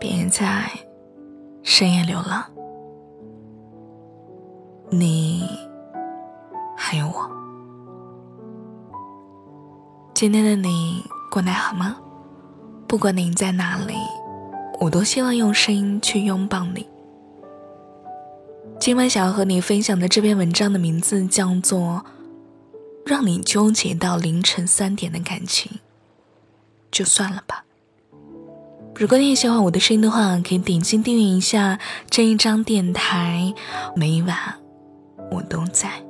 别在深夜流浪。你还有我。今天的你过得好吗？不管你在哪里，我都希望用声音去拥抱你。今晚想要和你分享的这篇文章的名字叫做《让你纠结到凌晨三点的感情》，就算了吧。如果你也喜欢我的声音的话，可以点击订阅一下这一张电台，每一晚。我都在。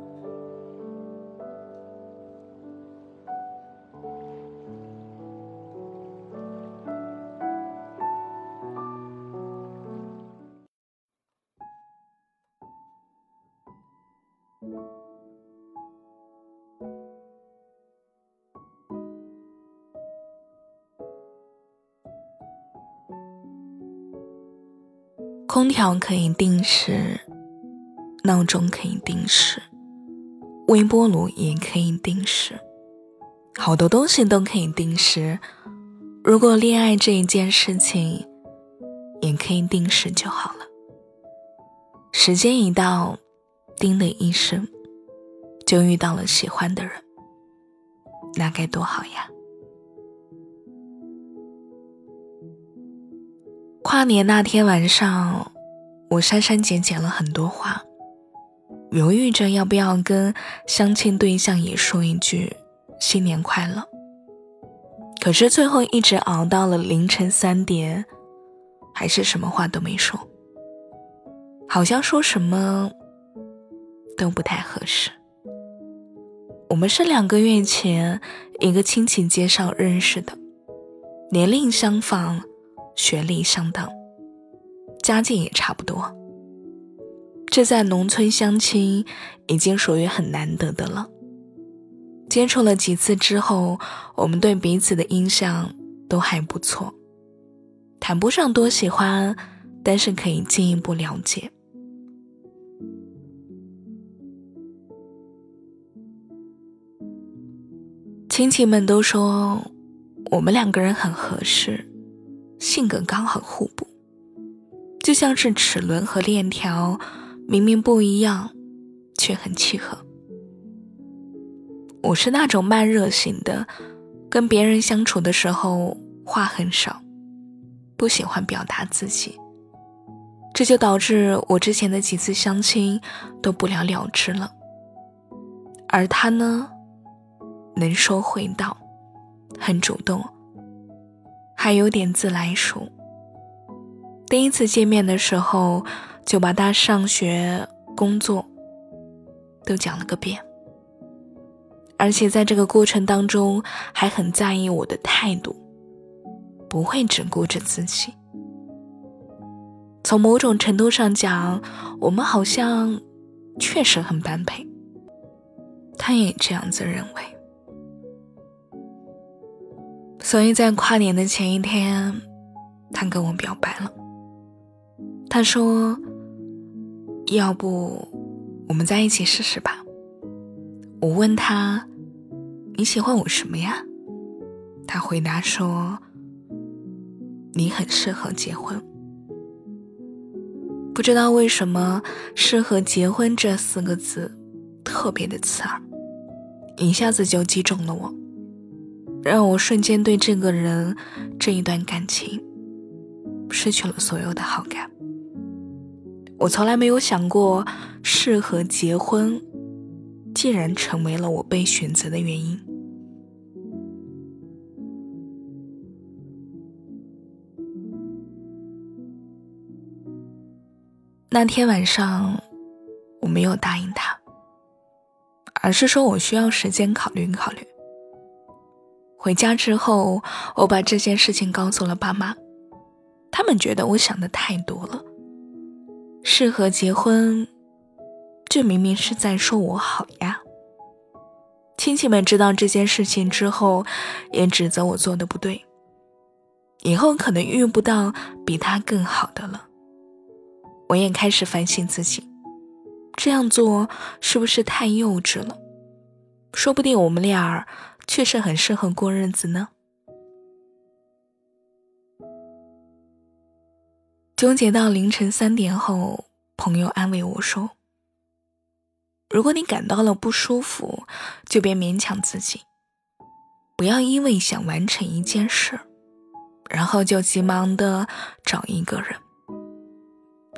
空调可以定时。闹钟可以定时，微波炉也可以定时，好多东西都可以定时。如果恋爱这一件事情也可以定时就好了。时间一到，叮的一声，就遇到了喜欢的人，那该多好呀！跨年那天晚上，我删删减减了很多话。犹豫着要不要跟相亲对象也说一句新年快乐，可是最后一直熬到了凌晨三点，还是什么话都没说，好像说什么都不太合适。我们是两个月前一个亲戚介绍认识的，年龄相仿，学历相当，家境也差不多。这在农村相亲已经属于很难得的了。接触了几次之后，我们对彼此的印象都还不错，谈不上多喜欢，但是可以进一步了解。亲戚们都说我们两个人很合适，性格刚好互补，就像是齿轮和链条。明明不一样，却很契合。我是那种慢热型的，跟别人相处的时候话很少，不喜欢表达自己，这就导致我之前的几次相亲都不了了之了。而他呢，能说会道，很主动，还有点自来熟。第一次见面的时候。就把他上学、工作都讲了个遍，而且在这个过程当中还很在意我的态度，不会只顾着自己。从某种程度上讲，我们好像确实很般配，他也这样子认为。所以在跨年的前一天，他跟我表白了。他说。要不，我们在一起试试吧。我问他：“你喜欢我什么呀？”他回答说：“你很适合结婚。”不知道为什么，“适合结婚”这四个字特别的刺耳，一下子就击中了我，让我瞬间对这个人、这一段感情失去了所有的好感。我从来没有想过，适合结婚，竟然成为了我被选择的原因。那天晚上，我没有答应他，而是说我需要时间考虑考虑。回家之后，我把这件事情告诉了爸妈，他们觉得我想的太多了。适合结婚，这明明是在说我好呀。亲戚们知道这件事情之后，也指责我做的不对，以后可能遇不到比他更好的了。我也开始反省自己，这样做是不是太幼稚了？说不定我们俩确实很适合过日子呢。纠结到凌晨三点后，朋友安慰我说：“如果你感到了不舒服，就别勉强自己，不要因为想完成一件事，然后就急忙的找一个人。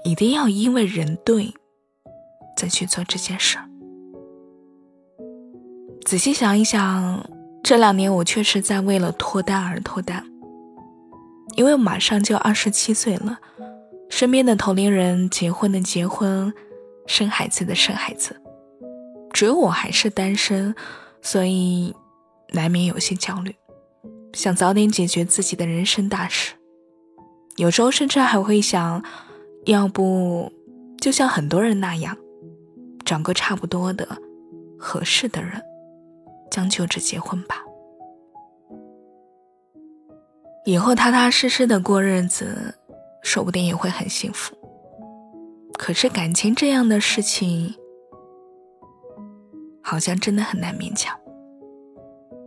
一定要因为人对，再去做这件事。”仔细想一想，这两年我确实在为了脱单而脱单，因为马上就二十七岁了。身边的同龄人结婚的结婚，生孩子的生孩子，只有我还是单身，所以难免有些焦虑，想早点解决自己的人生大事。有时候甚至还会想，要不就像很多人那样，找个差不多的、合适的人，将就着结婚吧，以后踏踏实实的过日子。说不定也会很幸福。可是感情这样的事情，好像真的很难勉强。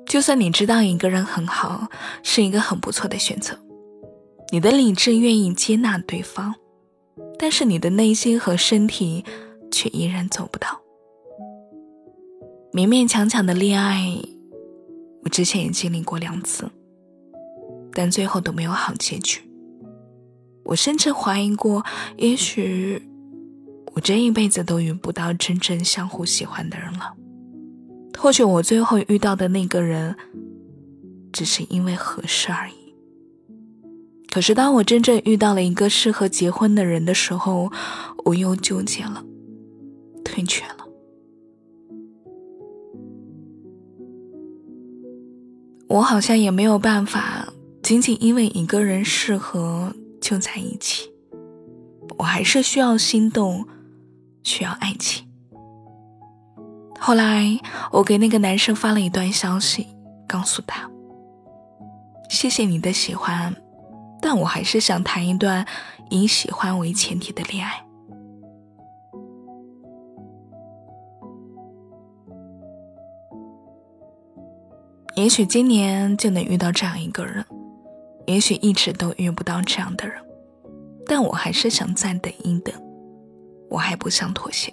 就算你知道一个人很好，是一个很不错的选择，你的理智愿意接纳对方，但是你的内心和身体却依然做不到。勉勉强强的恋爱，我之前也经历过两次，但最后都没有好结局。我甚至怀疑过，也许我这一辈子都遇不到真正相互喜欢的人了。或许我最后遇到的那个人，只是因为合适而已。可是当我真正遇到了一个适合结婚的人的时候，我又纠结了，退却了。我好像也没有办法，仅仅因为一个人适合。就在一起，我还是需要心动，需要爱情。后来，我给那个男生发了一段消息，告诉他：“谢谢你的喜欢，但我还是想谈一段以喜欢为前提的恋爱。”也许今年就能遇到这样一个人。也许一直都遇不到这样的人，但我还是想再等一等。我还不想妥协。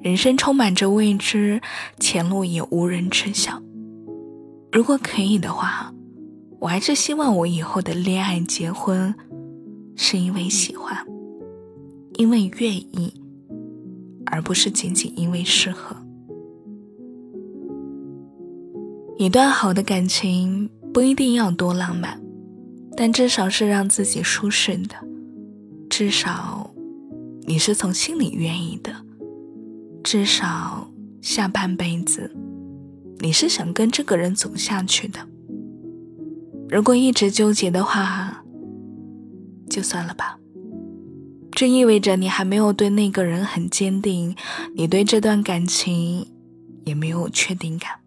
人生充满着未知，前路也无人知晓。如果可以的话，我还是希望我以后的恋爱、结婚，是因为喜欢，因为愿意，而不是仅仅因为适合。一段好的感情。不一定要多浪漫，但至少是让自己舒适的，至少你是从心里愿意的，至少下半辈子你是想跟这个人走下去的。如果一直纠结的话，就算了吧。这意味着你还没有对那个人很坚定，你对这段感情也没有确定感。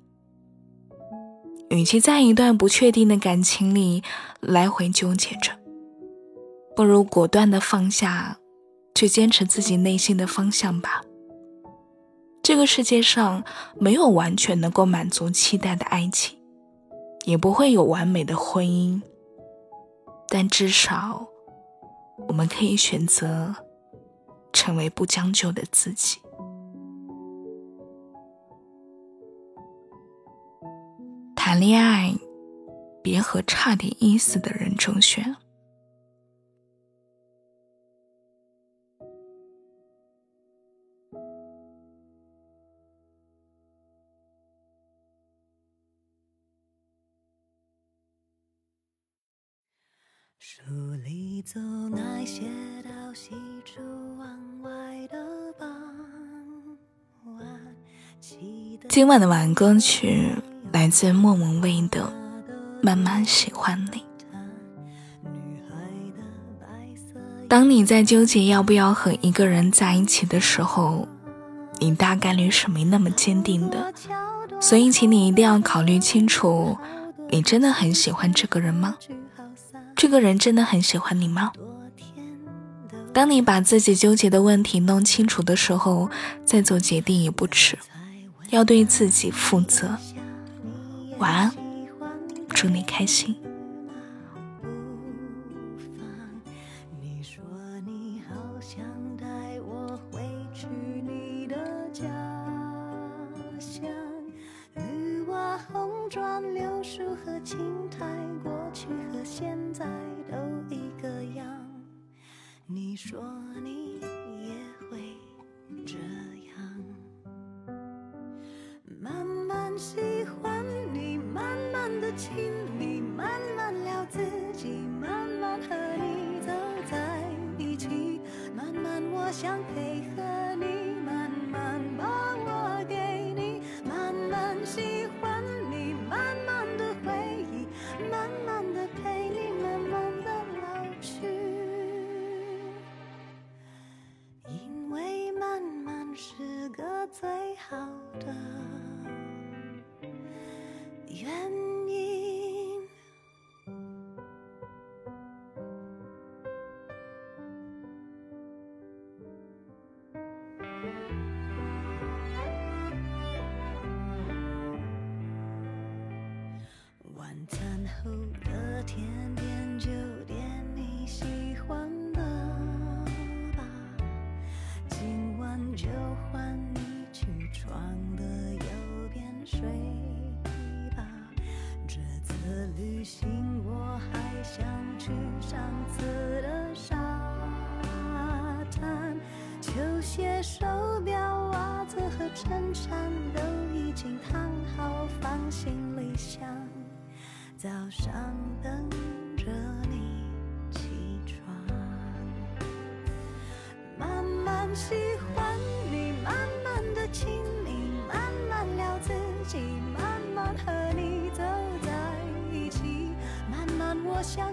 与其在一段不确定的感情里来回纠结着，不如果断的放下，去坚持自己内心的方向吧。这个世界上没有完全能够满足期待的爱情，也不会有完美的婚姻，但至少我们可以选择成为不将就的自己。谈恋爱，别和差点意思的人周旋。书里走那些到西出往外的傍晚。今晚的晚安歌曲。来自莫文蔚的《慢慢喜欢你》。当你在纠结要不要和一个人在一起的时候，你大概率是没那么坚定的，所以请你一定要考虑清楚：你真的很喜欢这个人吗？这个人真的很喜欢你吗？当你把自己纠结的问题弄清楚的时候，再做决定也不迟。要对自己负责。晚安祝你开心。你说你好想带我回去你的家乡绿瓦红砖柳树和青苔过去和现在都一个样你说你也会这样慢慢喜 watch you. 些手表袜子和衬衫都已经烫好放行李箱早上等着你起床慢慢喜欢你慢慢的亲密慢慢聊自己慢慢和你走在一起慢慢我想